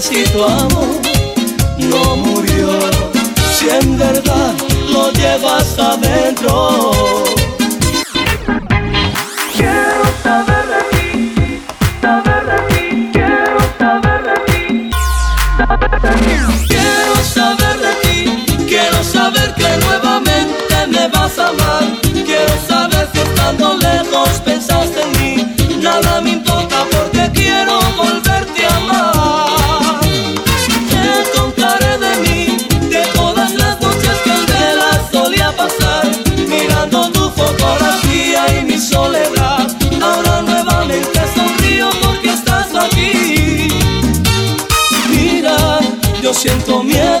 si tu amor no murió. Si en verdad lo llevas adentro. Quiero saber de ti, saber de ti, quiero saber de ti, saber de ti. Quiero saber de ti, quiero saber que no 拳头面。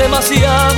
Demasiado,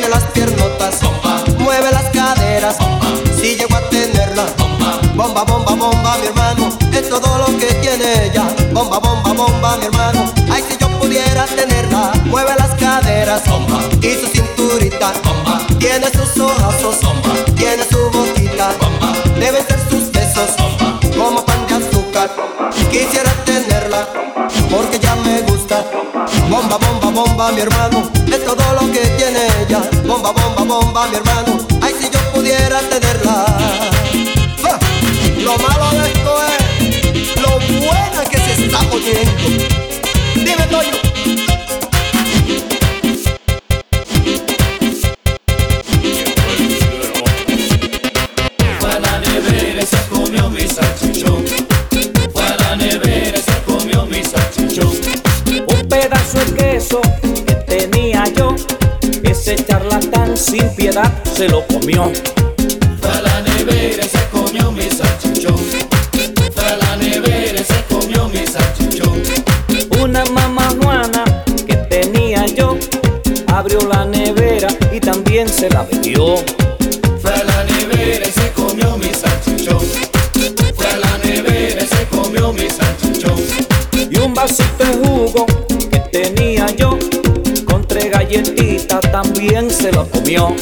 Tiene las piernotas, bomba. Mueve las caderas, bomba. Si llego a tenerla, bomba. Bomba, bomba, bomba, mi hermano. Es todo lo que tiene ella. Bomba, bomba, bomba, mi hermano. Ay, si yo pudiera tenerla. Mueve las caderas, bomba. Y su cinturita, bomba. Tiene sus ojazos, bomba. Tiene su boquita, bomba. Deben ser sus besos, bomba. Como pan de azúcar. Quisiera. bomba, bomba, bomba, mi hermano, es todo lo que tiene ella. Bomba, bomba, bomba, mi hermano, ay si yo pudiera tenerla. Ah, lo malo de esto es lo buena que se está poniendo. Dime, Toyo. que tenía yo. Ese charlatán sin piedad se lo comió. Fue la nevera se comió mi salchichón. Fue la nevera se comió mi salchichón. Una mamá juana que tenía yo abrió la bien se lo comió.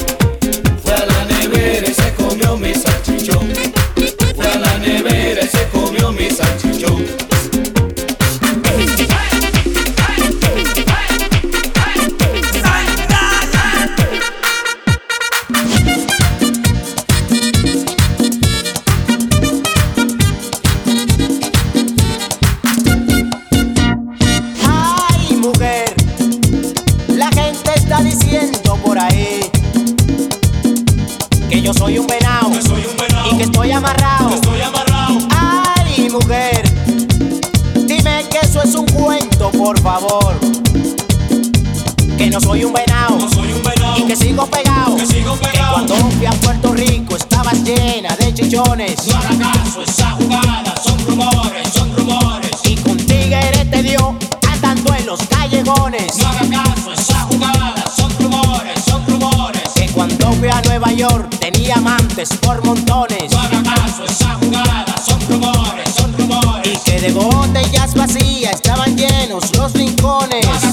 Nueva York tenía amantes por montones. No haga caso, esa jugada, son rumores, son rumores. Y que de botellas vacías estaban llenos los rincones. No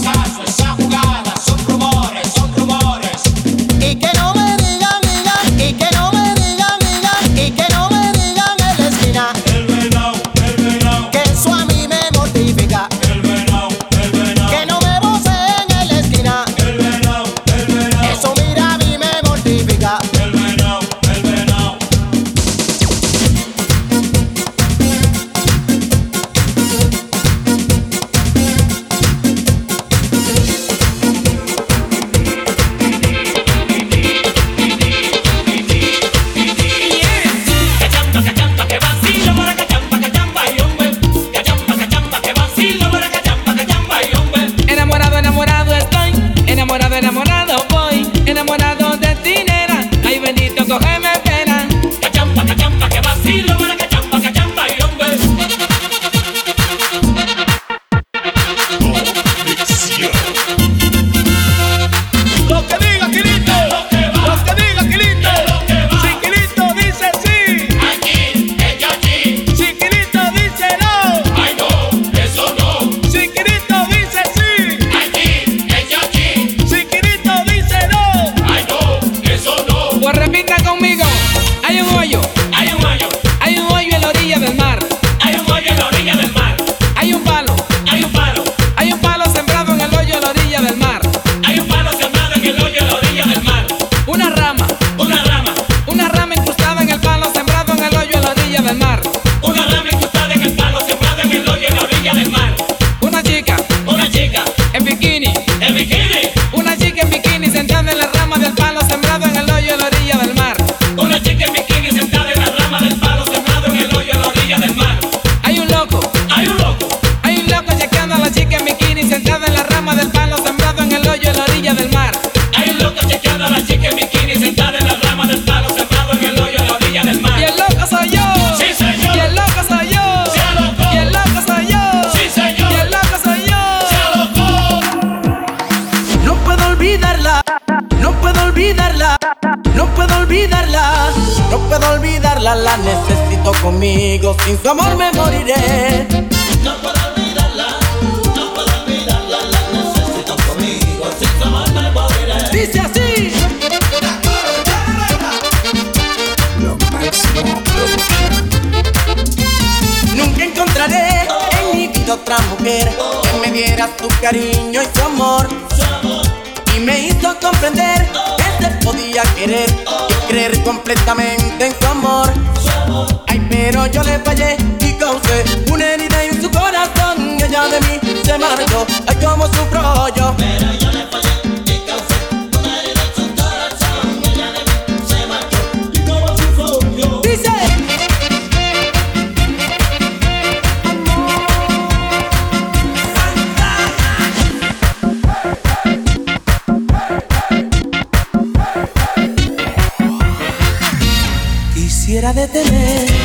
olvidarla, no puedo olvidarla, no puedo olvidarla, no puedo olvidarla, la necesito conmigo, sin su amor me moriré. No puedo olvidarla, no puedo olvidarla, la necesito conmigo, sin su amor me moriré. Dice así. Nunca encontraré en mi vida otra mujer que me diera su cariño y su amor. Su amor me hizo comprender que te podía querer y creer completamente en su amor. Ay, pero yo le fallé y causé una herida en su corazón. Y ella de mí se marchó, ay, como su rollo. Pero yo le fallé. detener.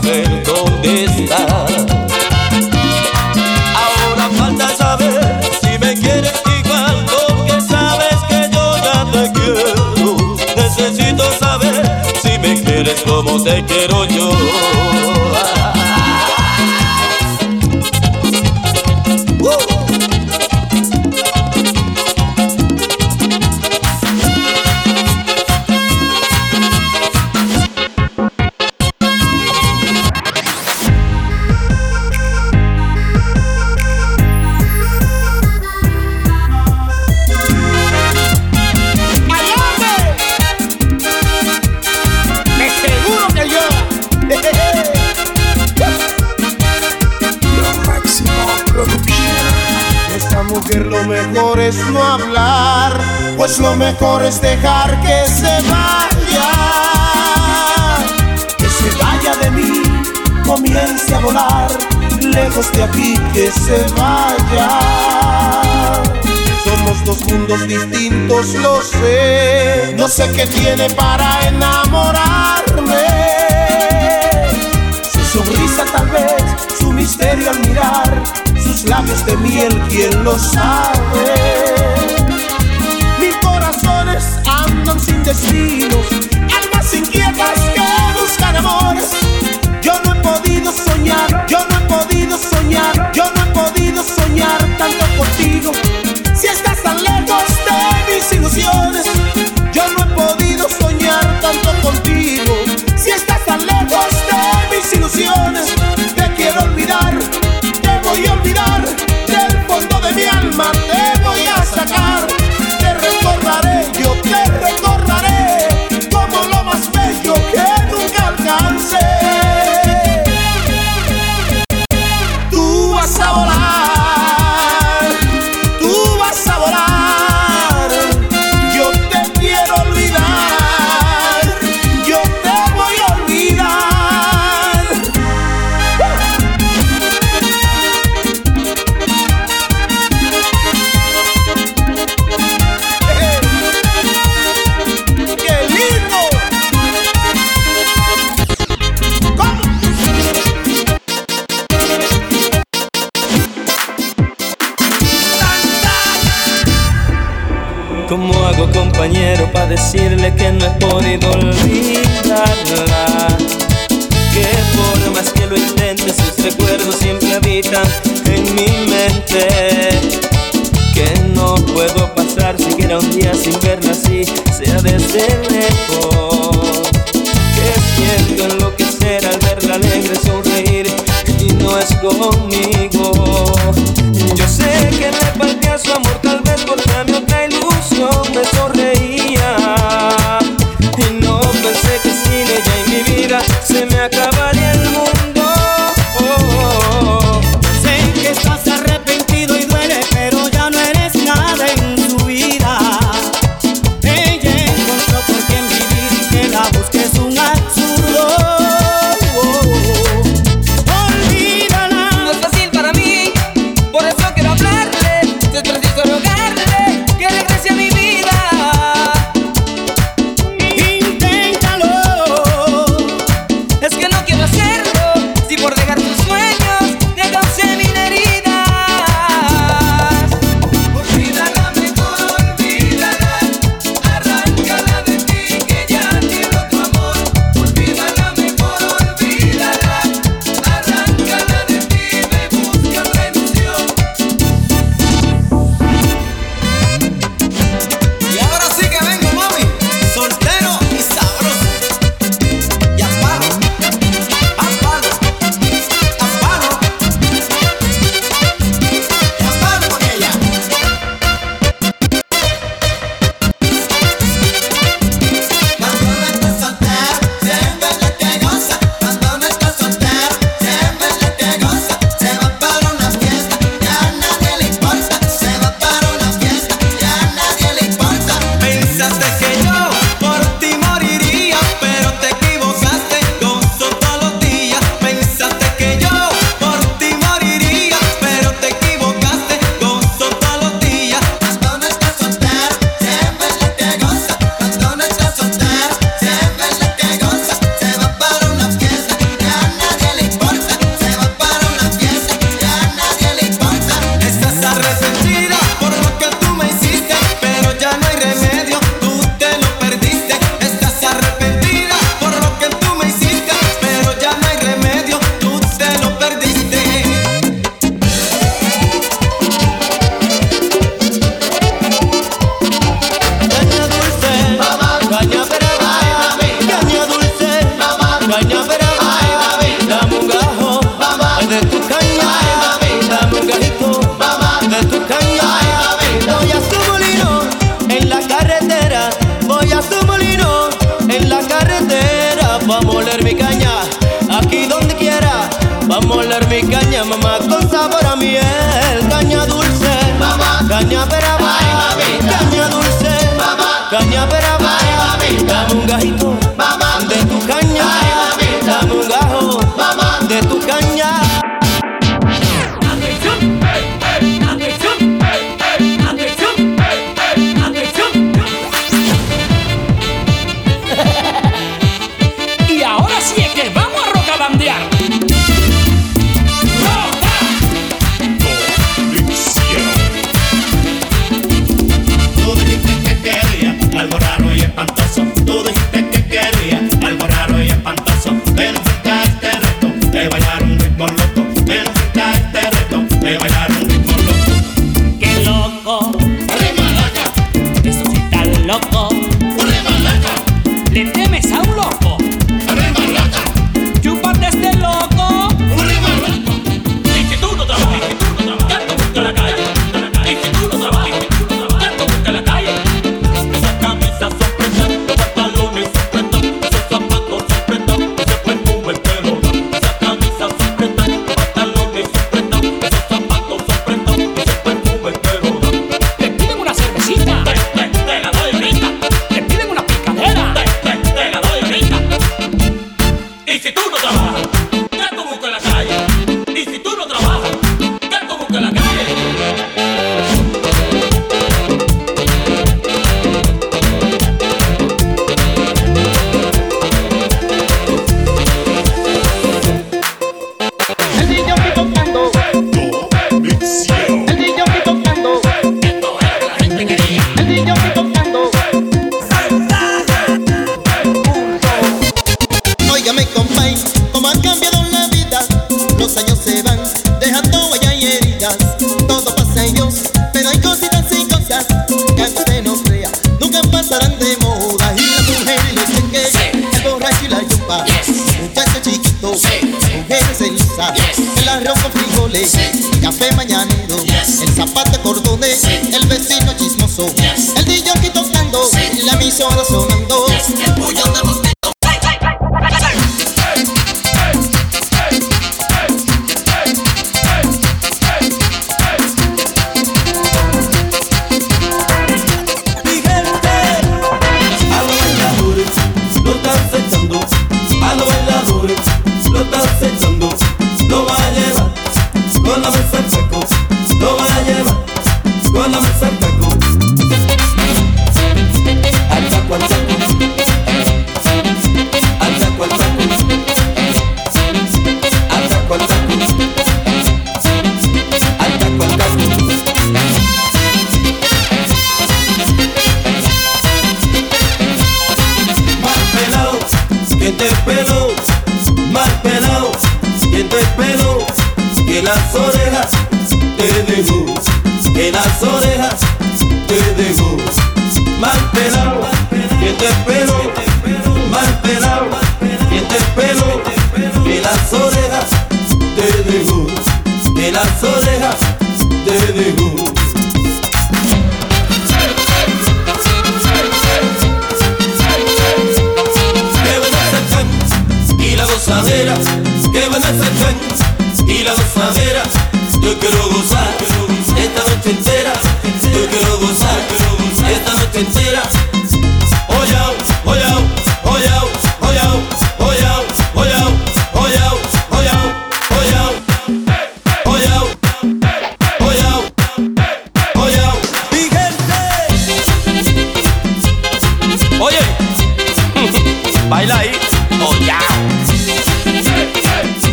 saber dónde está. Ahora falta saber si me quieres igual, porque sabes que yo ya te quiero. Necesito saber si me quieres como te quiero yo. pues lo mejor es dejar que se vaya, que se vaya de mí, comience a volar, lejos de aquí que se vaya. Somos dos mundos distintos, lo sé, no sé qué tiene para enamorarme. Su sonrisa tal vez, su misterio al mirar, sus labios de miel, ¿quién lo sabe? destinos, almas inquietas que buscan amores. Yo no he podido soñar, yo no he podido soñar, yo no he podido soñar tanto contigo. Si estás tan lejos de mis ilusiones.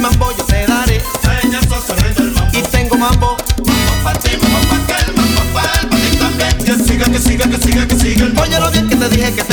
mambo yo te daré. Y tengo mambo. Mambo pa' ti, mambo pa' aquel, mambo pa' el, ti también. Que siga, que siga, que siga, que siga. Oye lo bien que te dije que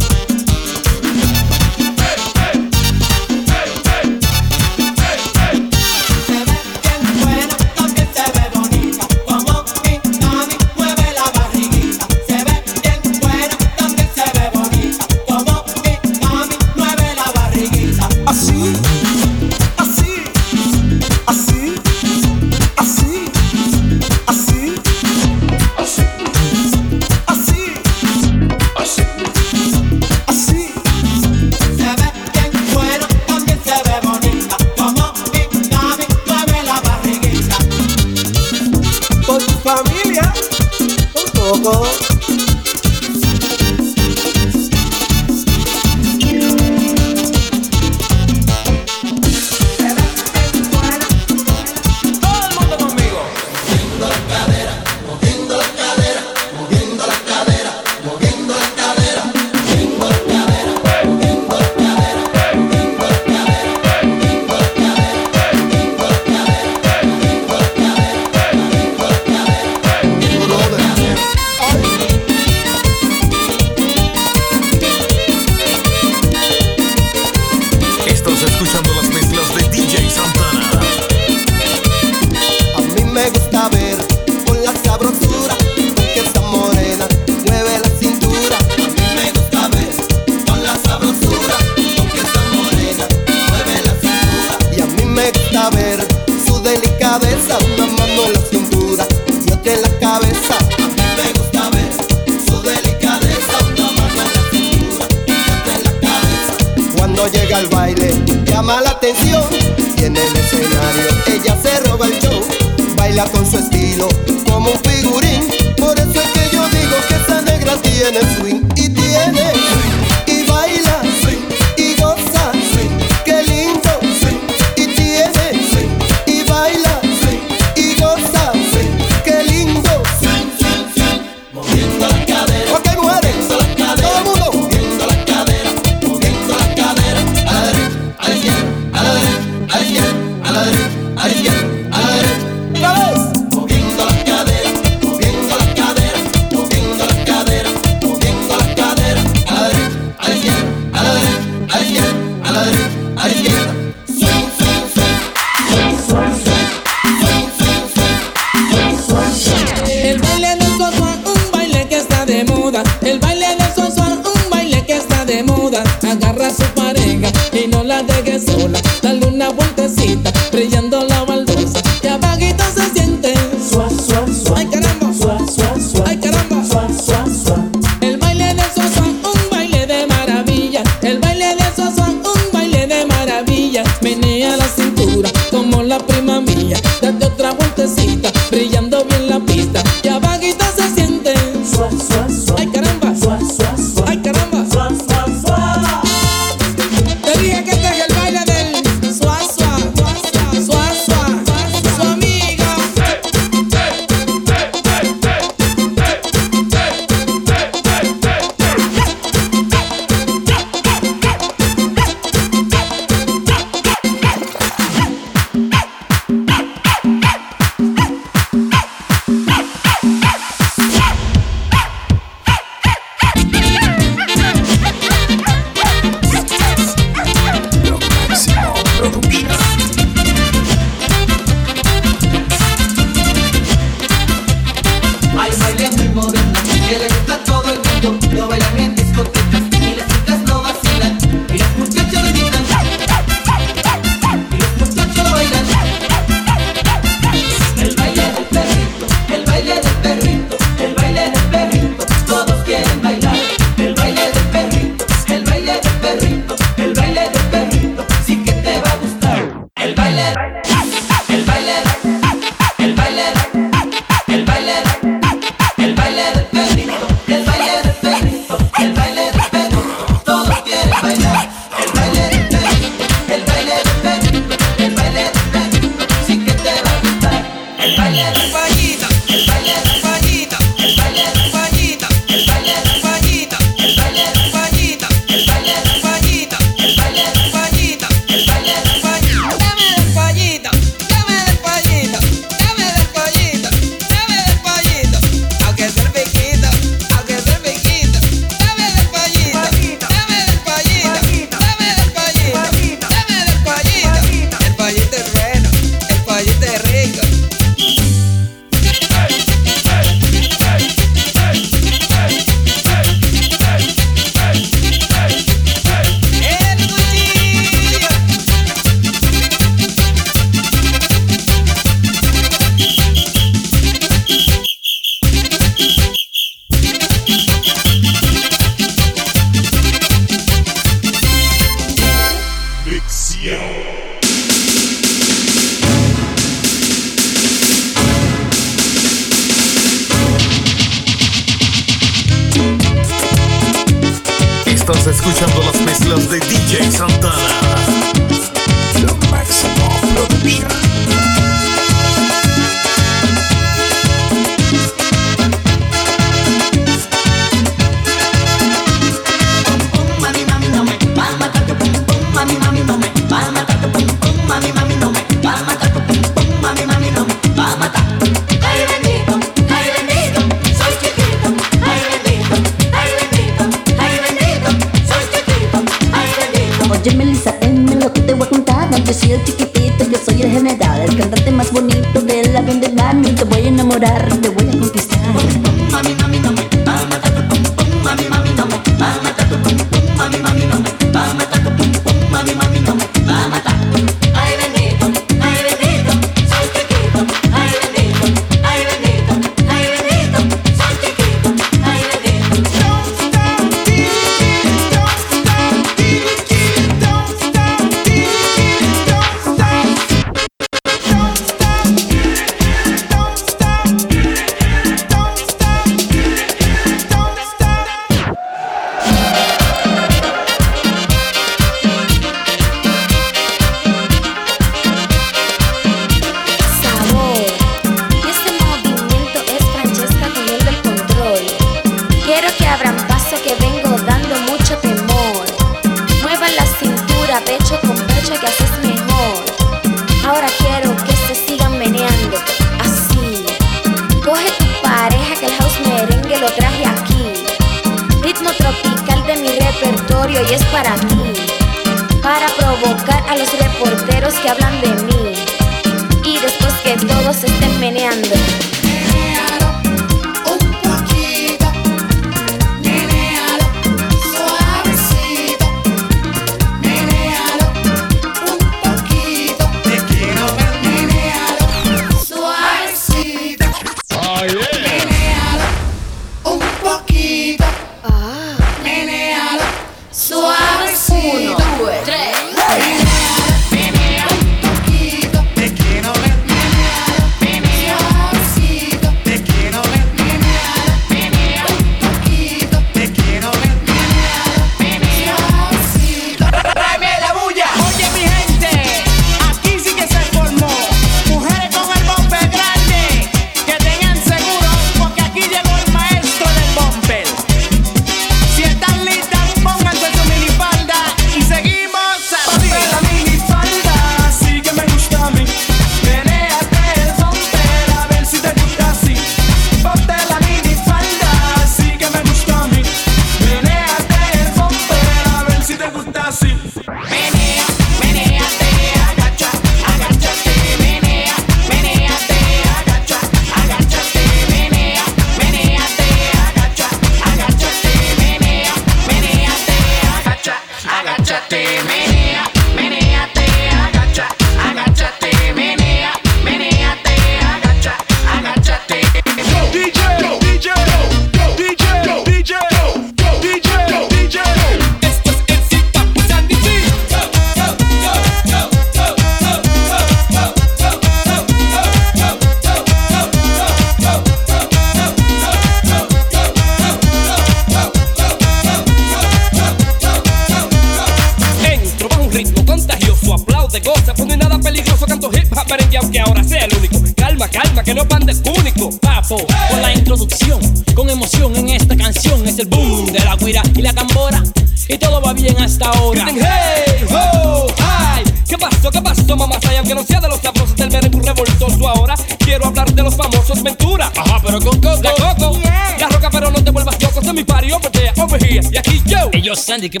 Hey,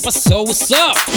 yo, Sandy, ¿qué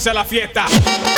comienza la fiesta.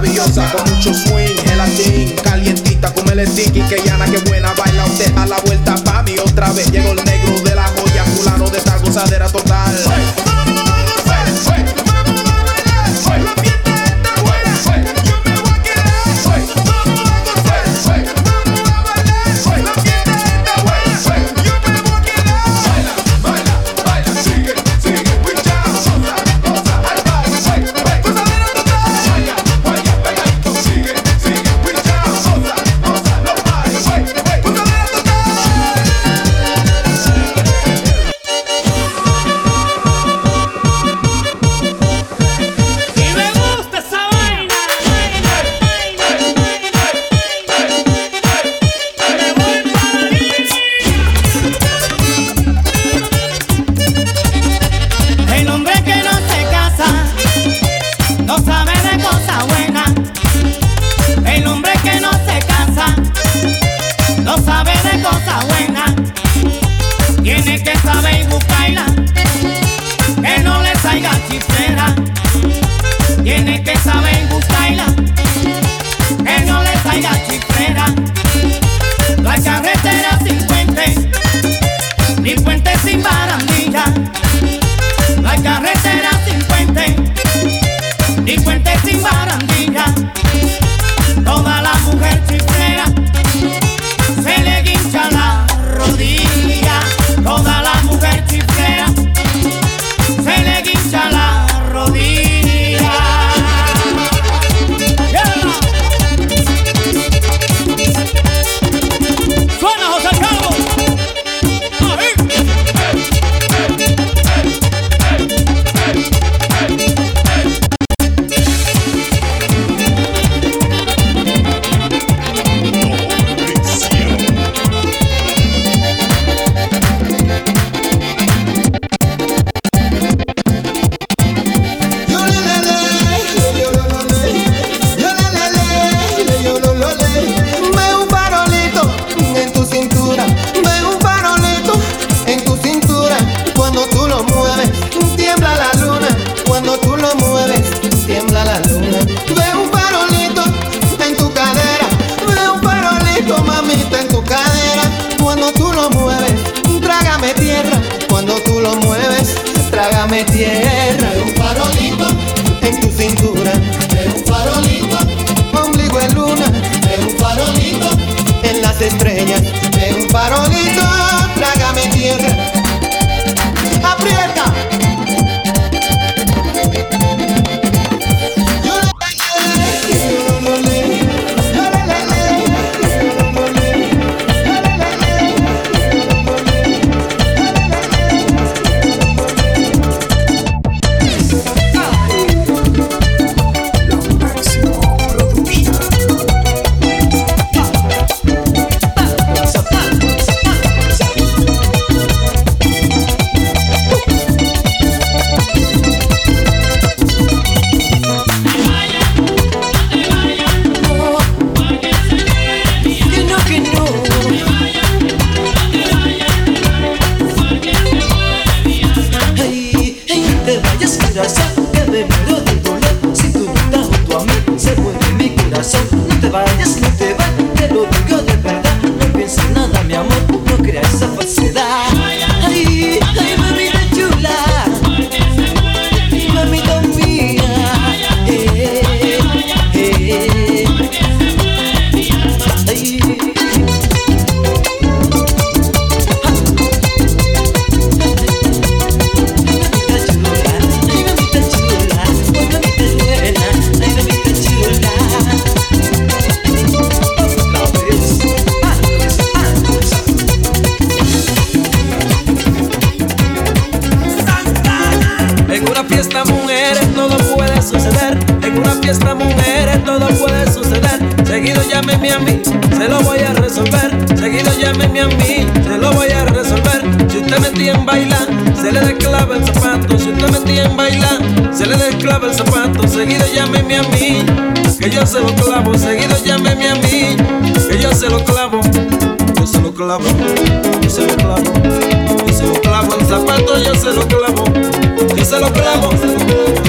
maravillosa con muchos sueños.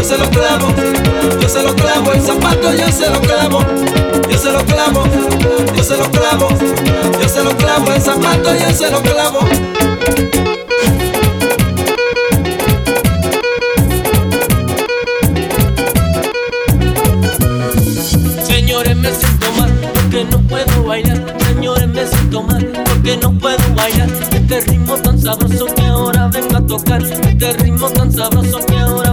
Yo se lo clavo, yo se lo clavo el zapato, yo se lo clavo, yo se lo clavo, yo se lo clavo, yo se lo clavo el zapato, yo se lo clavo. Señores, me siento mal porque no puedo bailar. Señores, me siento mal porque no puedo bailar. Este ritmo tan sabroso que ahora vengo a tocar. Este ritmo tan sabroso que ahora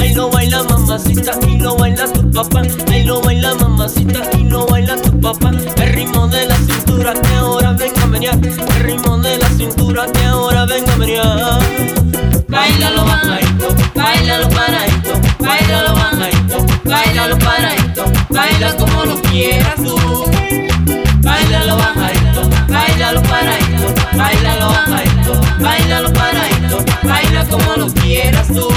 Ahí lo baila mamacita y lo baila tu papá. Ahí lo baila mamacita y lo baila tu papá. El ritmo de la cintura que ahora vengo a menear. El ritmo de la cintura que ahora vengo a menear. Bailalo bajadito, bailalo paradito, bailalo bajadito, bailalo baila como lo quieras tú. Bailalo bajadito, bailalo bailalo bailalo baila como lo quieras tú.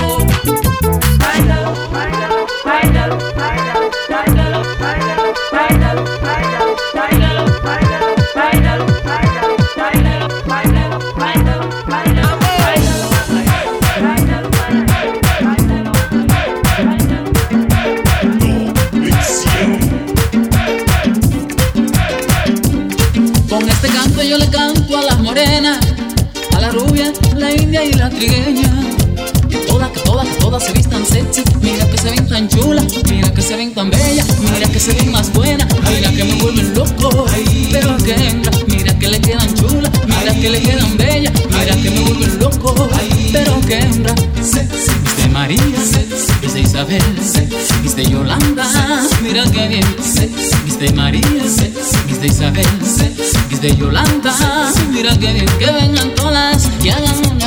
Bailalo, bailalo, bailalo, bailalo, bailalo. Trigueña. Que todas, que todas, que todas se vistan sexy. Mira que se ven tan chulas, mira que se ven tan bellas, mira que se ven más buenas, mira que me vuelven loco. Pero que hembra, mira que le quedan chulas, mira que le quedan bellas, mira que me vuelven loco. Pero que hembra, Viste María, viste Isabel, viste Yolanda, mira que bien, viste María, viste Isabel, viste Yolanda, mira que bien, que vengan todas y hagan una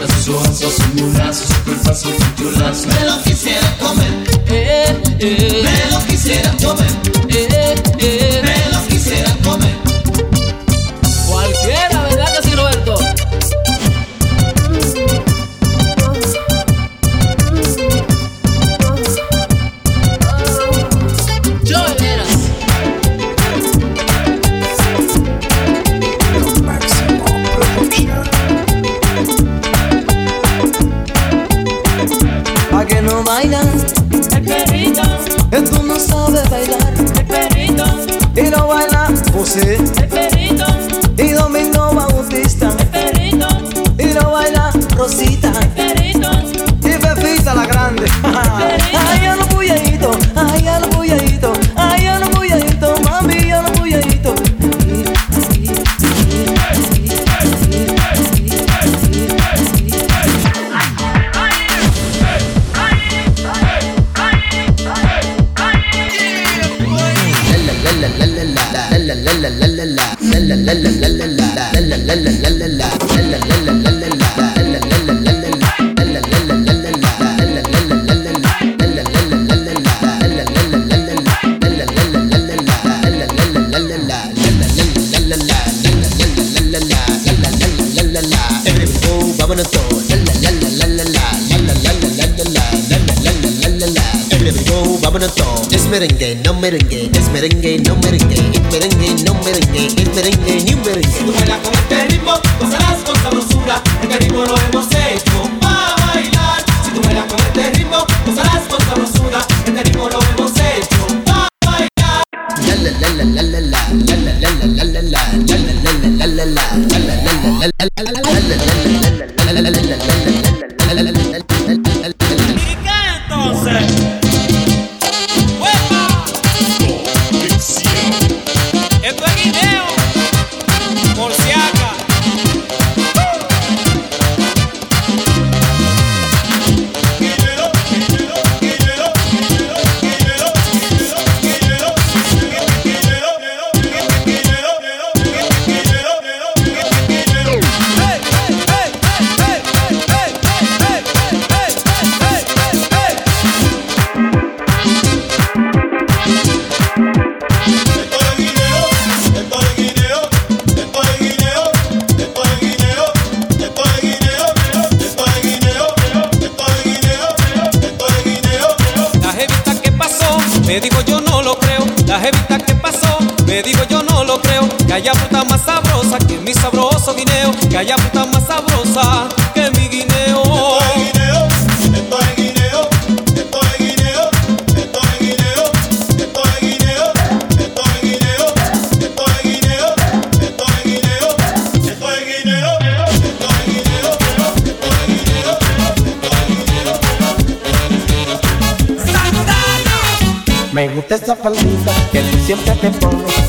manitas, sus osos, sus mulas, sus. Me lo quisiera comer, eh, eh. me lo quisiera comer, eh, eh. me lo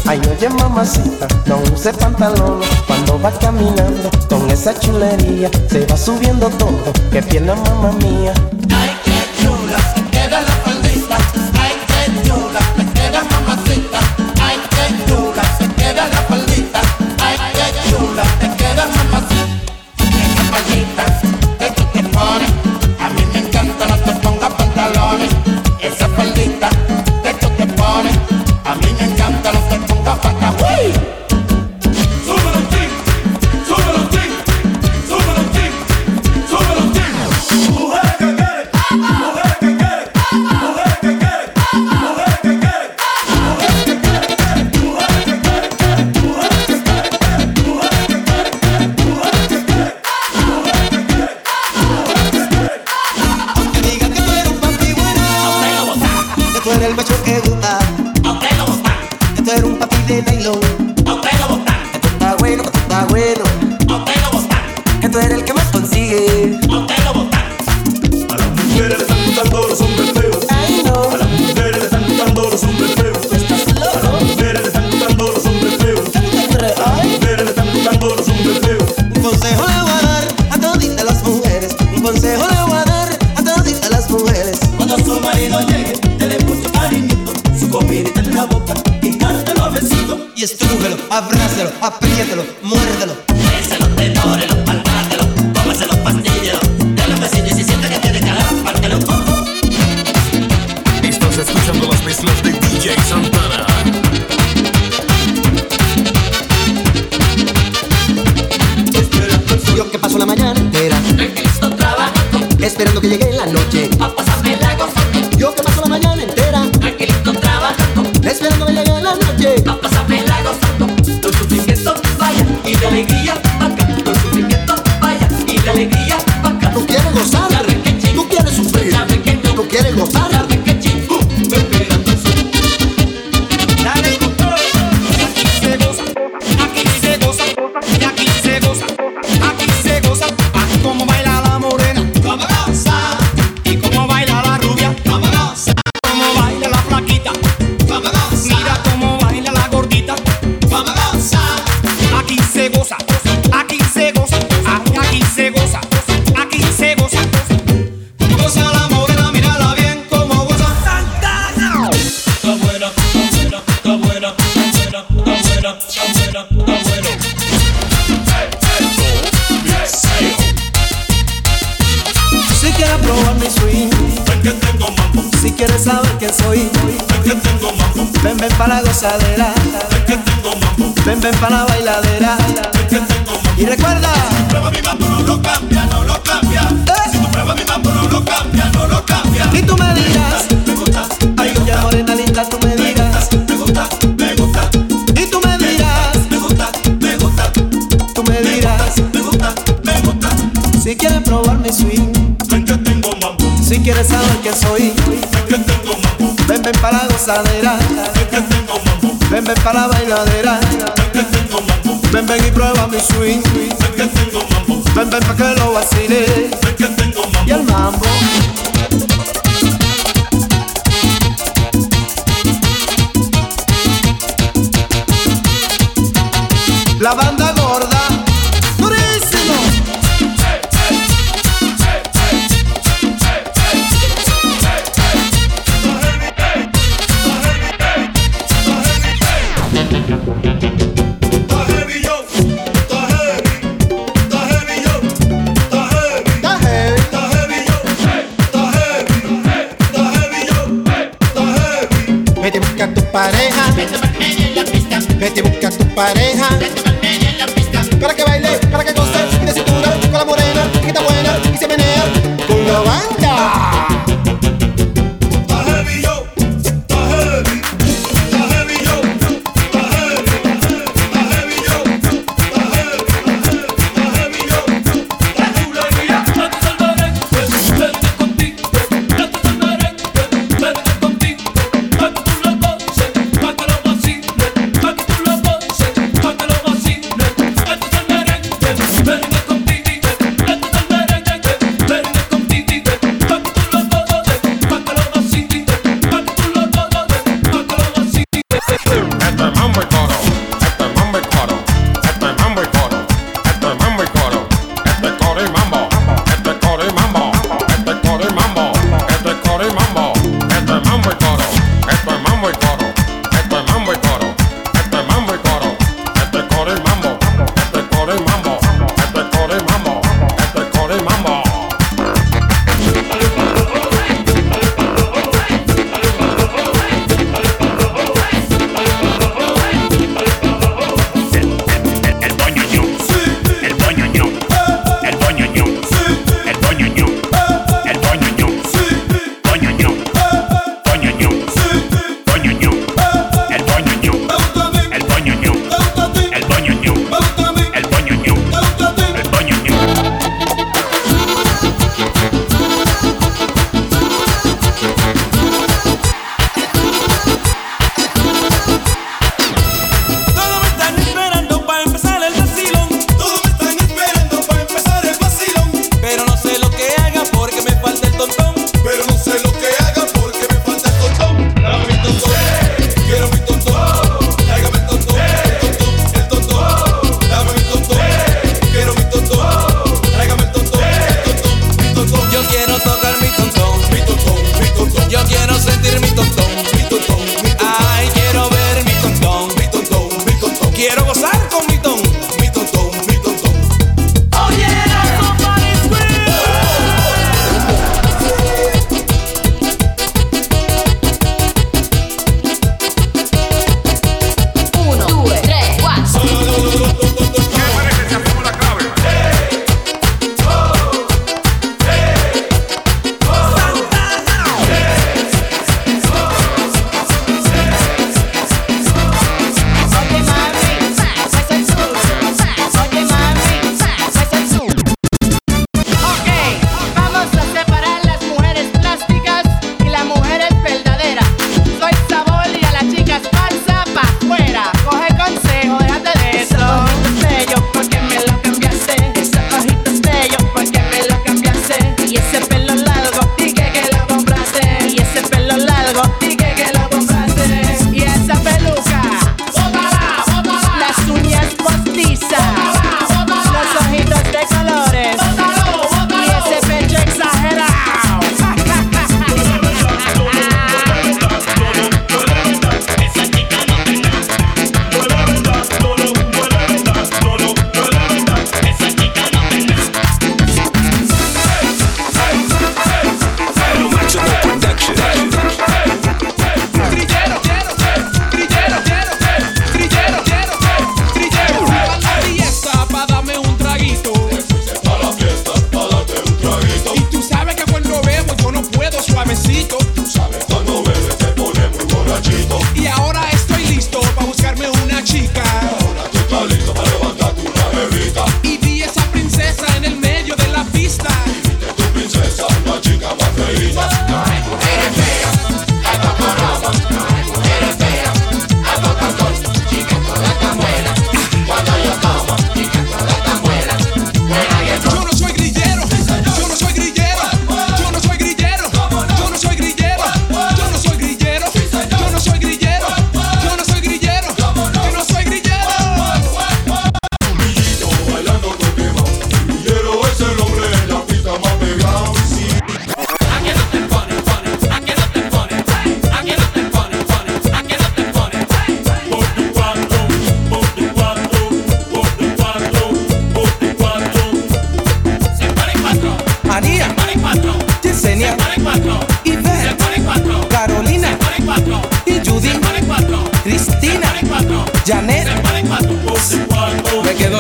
Ay, oye, mamacita, no use pantalones cuando vas caminando. Con esa chulería se va subiendo todo. Que pierna, mamá mía. pareja. Vete y busca tu pareja. Para que baile, para que goce de cintura con la morena que está buena y se menea. Con lo van.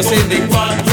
você tem quatro